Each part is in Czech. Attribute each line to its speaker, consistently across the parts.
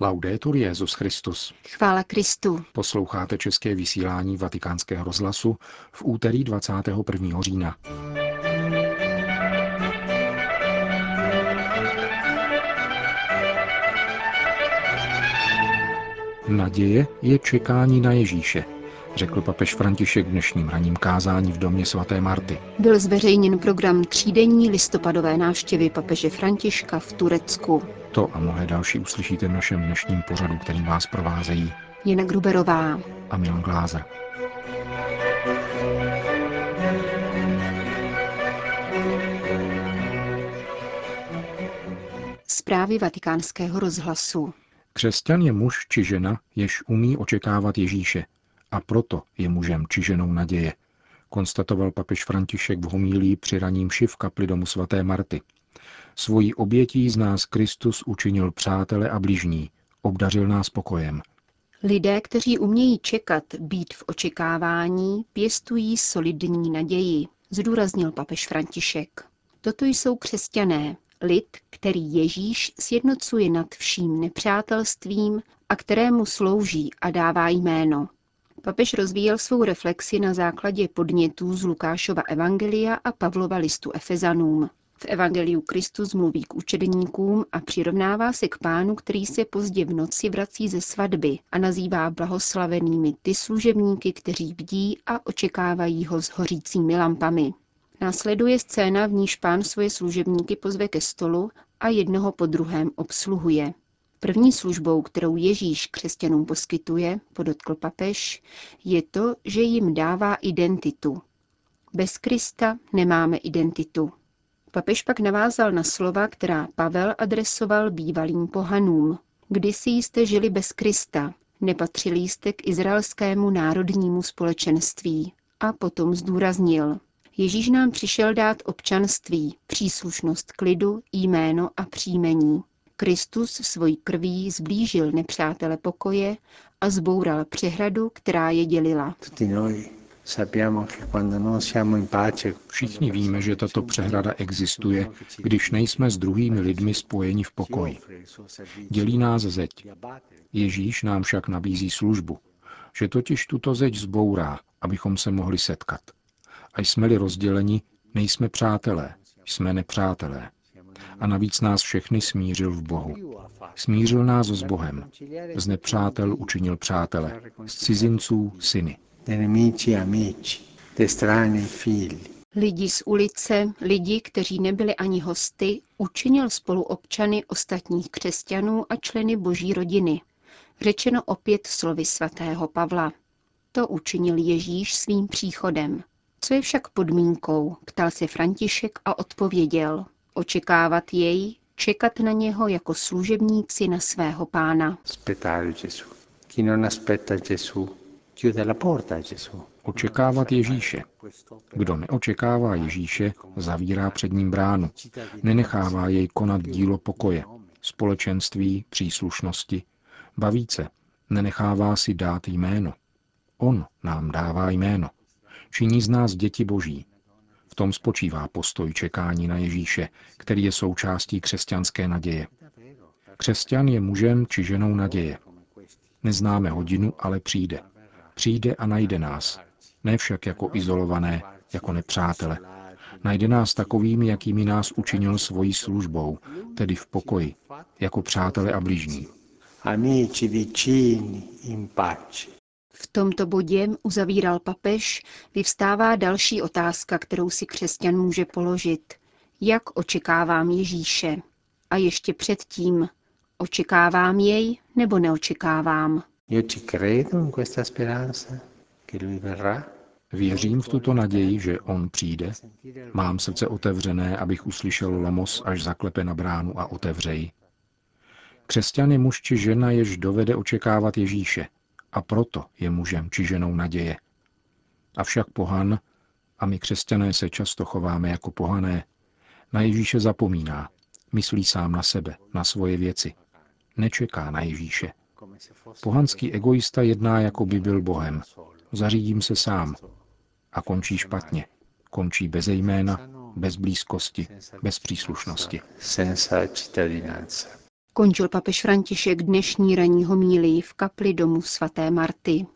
Speaker 1: Laudetur Jezus Christus.
Speaker 2: Chvála Kristu.
Speaker 1: Posloucháte české vysílání Vatikánského rozhlasu v úterý 21. října. Naděje je čekání na Ježíše, řekl papež František v dnešním raním kázání v domě svaté Marty.
Speaker 2: Byl zveřejněn program třídenní listopadové návštěvy papeže Františka v Turecku.
Speaker 1: To a mnohé další uslyšíte v našem dnešním pořadu, kterým vás provázejí
Speaker 2: Jana Gruberová
Speaker 1: a Milan Glázer.
Speaker 2: Zprávy vatikánského rozhlasu.
Speaker 1: Křesťan je muž či žena, jež umí očekávat Ježíše a proto je mužem či ženou naděje, konstatoval papež František v homílí při raním šiv kapli domu svaté Marty. Svojí obětí z nás Kristus učinil přátele a bližní, obdařil nás pokojem.
Speaker 2: Lidé, kteří umějí čekat, být v očekávání, pěstují solidní naději, zdůraznil papež František. Toto jsou křesťané, lid, který Ježíš sjednocuje nad vším nepřátelstvím a kterému slouží a dává jméno. Papež rozvíjel svou reflexi na základě podnětů z Lukášova evangelia a Pavlova listu Efezanům. V evangeliu Kristus mluví k učedníkům a přirovnává se k pánu, který se pozdě v noci vrací ze svatby a nazývá blahoslavenými ty služebníky, kteří bdí a očekávají ho s hořícími lampami. Následuje scéna, v níž pán svoje služebníky pozve ke stolu a jednoho po druhém obsluhuje. První službou, kterou Ježíš křesťanům poskytuje, podotkl papež, je to, že jim dává identitu. Bez Krista nemáme identitu. Papež pak navázal na slova, která Pavel adresoval bývalým pohanům. Kdysi jste žili bez Krista, nepatřili jste k izraelskému národnímu společenství. A potom zdůraznil. Ježíš nám přišel dát občanství, příslušnost k lidu, jméno a příjmení. Kristus svojí krví zblížil nepřátele pokoje a zboural přehradu, která je dělila.
Speaker 1: Všichni víme, že tato přehrada existuje, když nejsme s druhými lidmi spojeni v pokoji. Dělí nás zeď. Ježíš nám však nabízí službu, že totiž tuto zeď zbourá, abychom se mohli setkat. A jsme-li rozděleni, nejsme přátelé, jsme nepřátelé. A navíc nás všechny smířil v Bohu. Smířil nás s Bohem. Z nepřátel učinil přátele. Z cizinců syny.
Speaker 2: Lidi z ulice, lidi, kteří nebyli ani hosty, učinil spoluobčany ostatních křesťanů a členy boží rodiny. Řečeno opět slovy svatého Pavla. To učinil Ježíš svým příchodem. Co je však podmínkou, ptal se František a odpověděl. Očekávat jej, čekat na něho jako služebníci na svého pána.
Speaker 1: Očekávat Ježíše. Kdo neočekává Ježíše, zavírá před ním bránu. Nenechává jej konat dílo pokoje, společenství, příslušnosti. Bavíce, nenechává si dát jméno. On nám dává jméno. Činí z nás děti boží. V tom spočívá postoj čekání na Ježíše, který je součástí křesťanské naděje. Křesťan je mužem či ženou naděje. Neznáme hodinu, ale přijde. Přijde a najde nás. Ne však jako izolované, jako nepřátele. Najde nás takovými, jakými nás učinil svojí službou, tedy v pokoji, jako přátele a blížní.
Speaker 3: Amici vicini in pace.
Speaker 2: V tomto bodě, uzavíral papež, vyvstává další otázka, kterou si křesťan může položit. Jak očekávám Ježíše? A ještě předtím, očekávám jej nebo neočekávám?
Speaker 1: Věřím v tuto naději, že on přijde. Mám srdce otevřené, abych uslyšel lomos, až zaklepe na bránu a otevřej. Křesťan je muž či žena, jež dovede očekávat Ježíše – a proto je mužem či ženou naděje. Avšak pohan, a my křesťané se často chováme jako pohané, na Ježíše zapomíná, myslí sám na sebe, na svoje věci. Nečeká na Ježíše. Pohanský egoista jedná, jako by byl Bohem. Zařídím se sám. A končí špatně. Končí bez jména, bez blízkosti, bez příslušnosti.
Speaker 2: Končil papež František dnešní ranní homílii v kapli domu svaté Marty.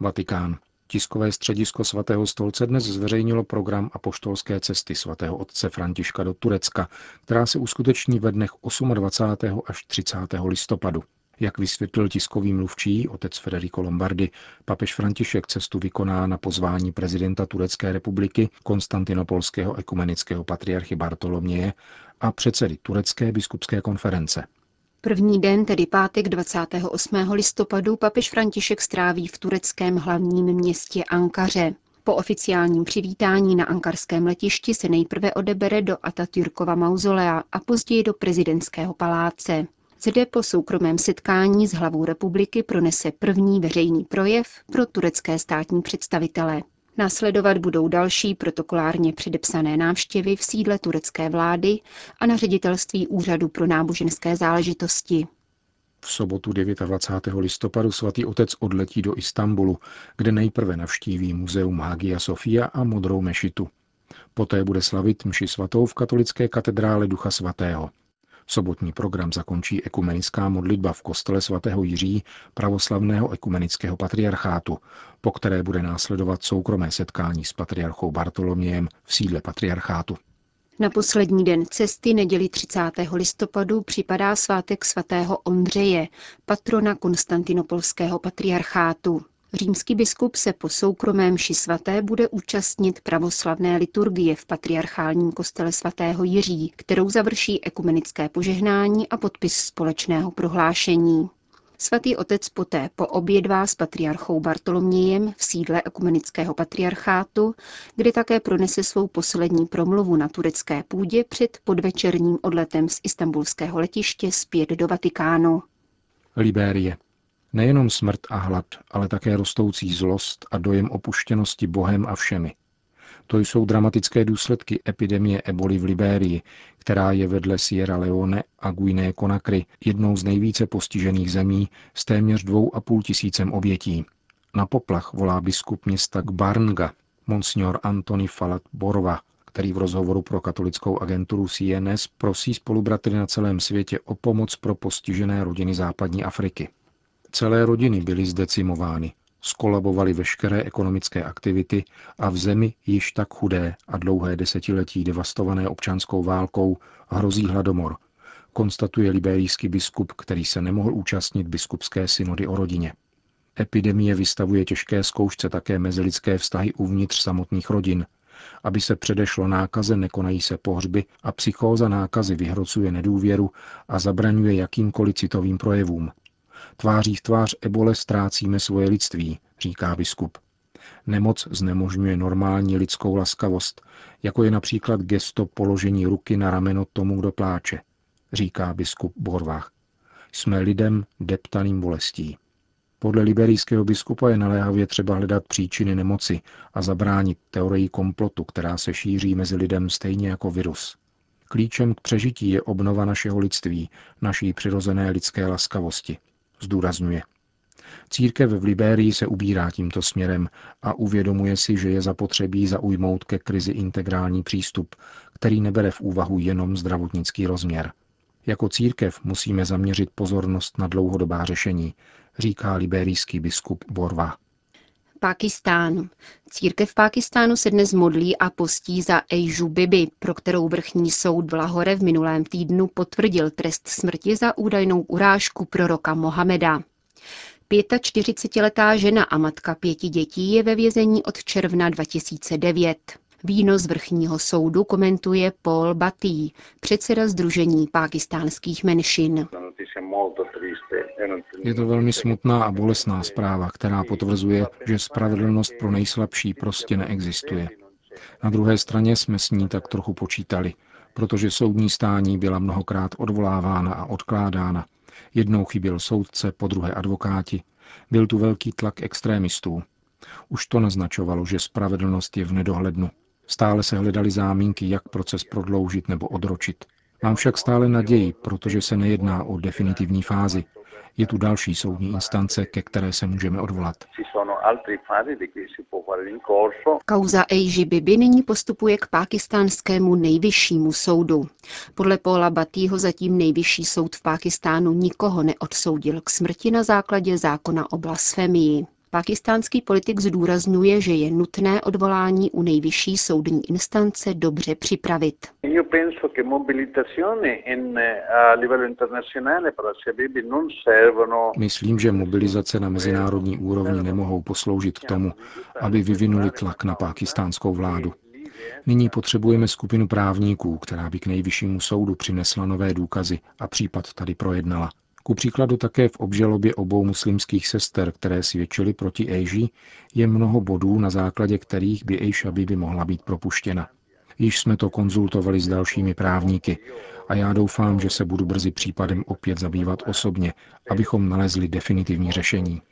Speaker 1: Vatikán. Tiskové středisko svatého stolce dnes zveřejnilo program apoštolské cesty svatého otce Františka do Turecka, která se uskuteční ve dnech 28. až 30. listopadu. Jak vysvětlil tiskový mluvčí otec Federico Lombardi, papež František cestu vykoná na pozvání prezidenta Turecké republiky Konstantinopolského ekumenického patriarchy Bartoloměje a předsedy Turecké biskupské konference.
Speaker 2: První den, tedy pátek 28. listopadu, papež František stráví v tureckém hlavním městě Ankaře. Po oficiálním přivítání na ankarském letišti se nejprve odebere do Atatürkova mauzolea a později do prezidentského paláce. Zde po soukromém setkání s hlavou republiky pronese první veřejný projev pro turecké státní představitele. Následovat budou další protokolárně předepsané návštěvy v sídle turecké vlády a na ředitelství Úřadu pro náboženské záležitosti.
Speaker 1: V sobotu 29. listopadu svatý otec odletí do Istanbulu, kde nejprve navštíví muzeum Hagia Sofia a Modrou mešitu. Poté bude slavit mši svatou v katolické katedrále Ducha Svatého. Sobotní program zakončí ekumenická modlitba v kostele svatého Jiří pravoslavného ekumenického patriarchátu, po které bude následovat soukromé setkání s patriarchou Bartolomějem v sídle patriarchátu.
Speaker 2: Na poslední den cesty neděli 30. listopadu připadá svátek svatého Ondřeje, patrona konstantinopolského patriarchátu. Římský biskup se po soukromém ši svaté bude účastnit pravoslavné liturgie v patriarchálním kostele svatého Jiří, kterou završí ekumenické požehnání a podpis společného prohlášení. Svatý otec poté poobědvá s patriarchou Bartolomějem v sídle ekumenického patriarchátu, kde také pronese svou poslední promluvu na turecké půdě před podvečerním odletem z istambulského letiště zpět do Vatikánu.
Speaker 1: Libérie. Nejenom smrt a hlad, ale také rostoucí zlost a dojem opuštěnosti Bohem a všemi. To jsou dramatické důsledky epidemie eboli v Libérii, která je vedle Sierra Leone a Guiné Conakry jednou z nejvíce postižených zemí s téměř dvou a půl tisícem obětí. Na poplach volá biskup města Gbarnga, monsignor Antony Falat Borva, který v rozhovoru pro katolickou agenturu CNS prosí spolubratry na celém světě o pomoc pro postižené rodiny západní Afriky. Celé rodiny byly zdecimovány, skolabovaly veškeré ekonomické aktivity a v zemi již tak chudé a dlouhé desetiletí devastované občanskou válkou hrozí hladomor, konstatuje liberijský biskup, který se nemohl účastnit biskupské synody o rodině. Epidemie vystavuje těžké zkoušce také mezilidské vztahy uvnitř samotných rodin. Aby se předešlo nákaze, nekonají se pohřby a psychóza nákazy vyhrocuje nedůvěru a zabraňuje jakýmkoliv citovým projevům. Tváří v tvář ebole ztrácíme svoje lidství, říká biskup. Nemoc znemožňuje normální lidskou laskavost, jako je například gesto položení ruky na rameno tomu, kdo pláče, říká biskup Borvách. Jsme lidem deptaným bolestí. Podle liberijského biskupa je naléhavě třeba hledat příčiny nemoci a zabránit teorii komplotu, která se šíří mezi lidem stejně jako virus. Klíčem k přežití je obnova našeho lidství, naší přirozené lidské laskavosti zdůrazňuje. Církev v Libérii se ubírá tímto směrem a uvědomuje si, že je zapotřebí zaujmout ke krizi integrální přístup, který nebere v úvahu jenom zdravotnický rozměr. Jako církev musíme zaměřit pozornost na dlouhodobá řešení, říká liberijský biskup Borva.
Speaker 2: Pakistán. Církev v Pákistánu se dnes modlí a postí za Ejžu Bibi, pro kterou vrchní soud v Lahore v minulém týdnu potvrdil trest smrti za údajnou urážku proroka Mohameda. 45-letá žena a matka pěti dětí je ve vězení od června 2009. Víno z vrchního soudu komentuje Paul Batý, předseda Združení pákistánských menšin.
Speaker 1: Je to velmi smutná a bolestná zpráva, která potvrzuje, že spravedlnost pro nejslabší prostě neexistuje. Na druhé straně jsme s ní tak trochu počítali, protože soudní stání byla mnohokrát odvolávána a odkládána. Jednou chyběl soudce, po druhé advokáti. Byl tu velký tlak extrémistů. Už to naznačovalo, že spravedlnost je v nedohlednu. Stále se hledaly zámínky, jak proces prodloužit nebo odročit. Mám však stále naději, protože se nejedná o definitivní fázi. Je tu další soudní instance, ke které se můžeme odvolat.
Speaker 2: Kauza Ejži Bibi nyní postupuje k pákistánskému nejvyššímu soudu. Podle Paula Batýho zatím nejvyšší soud v Pákistánu nikoho neodsoudil k smrti na základě zákona o blasfemii. Pakistánský politik zdůrazňuje, že je nutné odvolání u nejvyšší soudní instance dobře připravit.
Speaker 1: Myslím, že mobilizace na mezinárodní úrovni nemohou posloužit k tomu, aby vyvinuli tlak na pakistánskou vládu. Nyní potřebujeme skupinu právníků, která by k nejvyššímu soudu přinesla nové důkazy a případ tady projednala. Ku příkladu také v obžalobě obou muslimských sester, které svědčily proti Ejži, je mnoho bodů, na základě kterých by Ejša Bibi mohla být propuštěna. Již jsme to konzultovali s dalšími právníky a já doufám, že se budu brzy případem opět zabývat osobně, abychom nalezli definitivní řešení.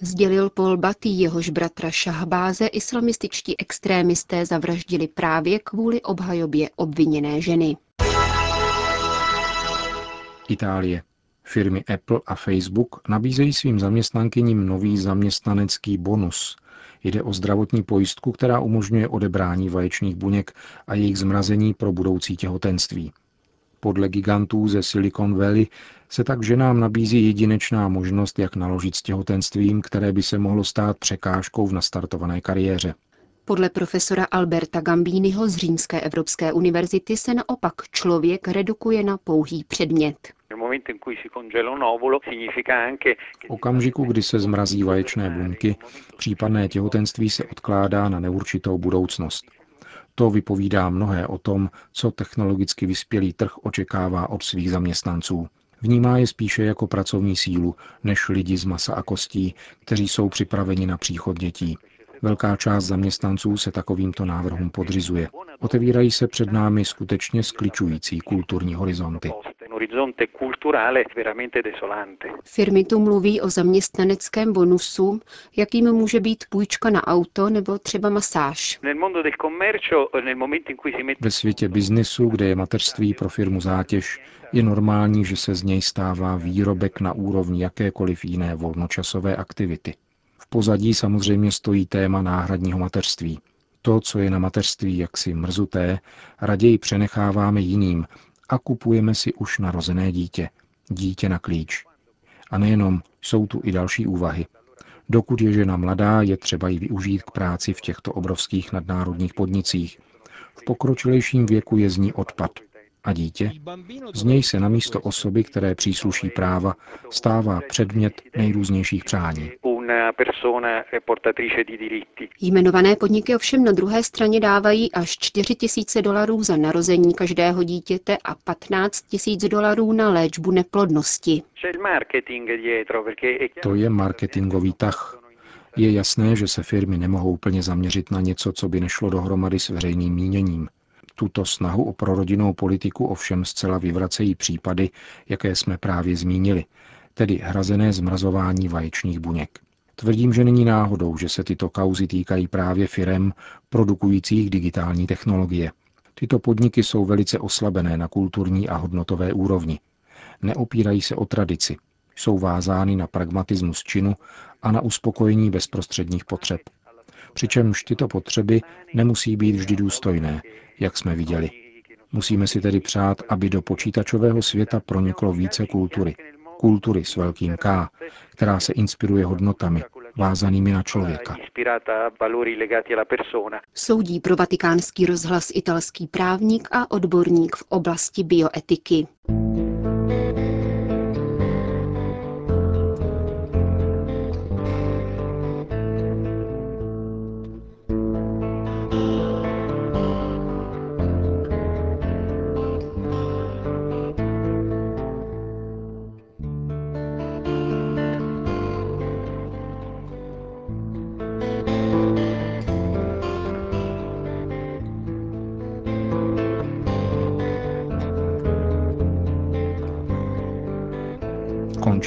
Speaker 2: Sdělil Paul Batty, jehož bratra Šahbáze islamističtí extrémisté zavraždili právě kvůli obhajobě obviněné ženy.
Speaker 1: Itálie. Firmy Apple a Facebook nabízejí svým zaměstnankyním nový zaměstnanecký bonus. Jde o zdravotní pojistku, která umožňuje odebrání vaječných buněk a jejich zmrazení pro budoucí těhotenství. Podle gigantů ze Silicon Valley se tak ženám nabízí jedinečná možnost, jak naložit s těhotenstvím, které by se mohlo stát překážkou v nastartované kariéře.
Speaker 2: Podle profesora Alberta Gambínyho z Římské Evropské univerzity se naopak člověk redukuje na pouhý předmět.
Speaker 1: V okamžiku, kdy se zmrazí vaječné buňky, případné těhotenství se odkládá na neurčitou budoucnost. To vypovídá mnohé o tom, co technologicky vyspělý trh očekává od svých zaměstnanců. Vnímá je spíše jako pracovní sílu, než lidi z masa a kostí, kteří jsou připraveni na příchod dětí. Velká část zaměstnanců se takovýmto návrhům podřizuje. Otevírají se před námi skutečně skličující kulturní horizonty.
Speaker 2: Firmy tu mluví o zaměstnaneckém bonusu, jakým může být půjčka na auto nebo třeba masáž.
Speaker 1: Ve světě biznesu, kde je mateřství pro firmu zátěž, je normální, že se z něj stává výrobek na úrovni jakékoliv jiné volnočasové aktivity pozadí samozřejmě stojí téma náhradního mateřství. To, co je na mateřství jaksi mrzuté, raději přenecháváme jiným a kupujeme si už narozené dítě. Dítě na klíč. A nejenom, jsou tu i další úvahy. Dokud je žena mladá, je třeba ji využít k práci v těchto obrovských nadnárodních podnicích. V pokročilejším věku je z ní odpad. A dítě? Z něj se na místo osoby, které přísluší práva, stává předmět nejrůznějších přání
Speaker 2: una persona portatrice di diritti. Jmenované podniky ovšem na druhé straně dávají až 4 tisíce dolarů za narození každého dítěte a 15 tisíc dolarů na léčbu neplodnosti.
Speaker 1: To je marketingový tah. Je jasné, že se firmy nemohou plně zaměřit na něco, co by nešlo dohromady s veřejným míněním. Tuto snahu o prorodinnou politiku ovšem zcela vyvracejí případy, jaké jsme právě zmínili, tedy hrazené zmrazování vaječných buněk. Tvrdím, že není náhodou, že se tyto kauzy týkají právě firem produkujících digitální technologie. Tyto podniky jsou velice oslabené na kulturní a hodnotové úrovni. Neopírají se o tradici, jsou vázány na pragmatismus činu a na uspokojení bezprostředních potřeb. Přičemž tyto potřeby nemusí být vždy důstojné, jak jsme viděli. Musíme si tedy přát, aby do počítačového světa proniklo více kultury, kultury s velkým K, která se inspiruje hodnotami vázanými na člověka.
Speaker 2: Soudí pro vatikánský rozhlas italský právník a odborník v oblasti bioetiky.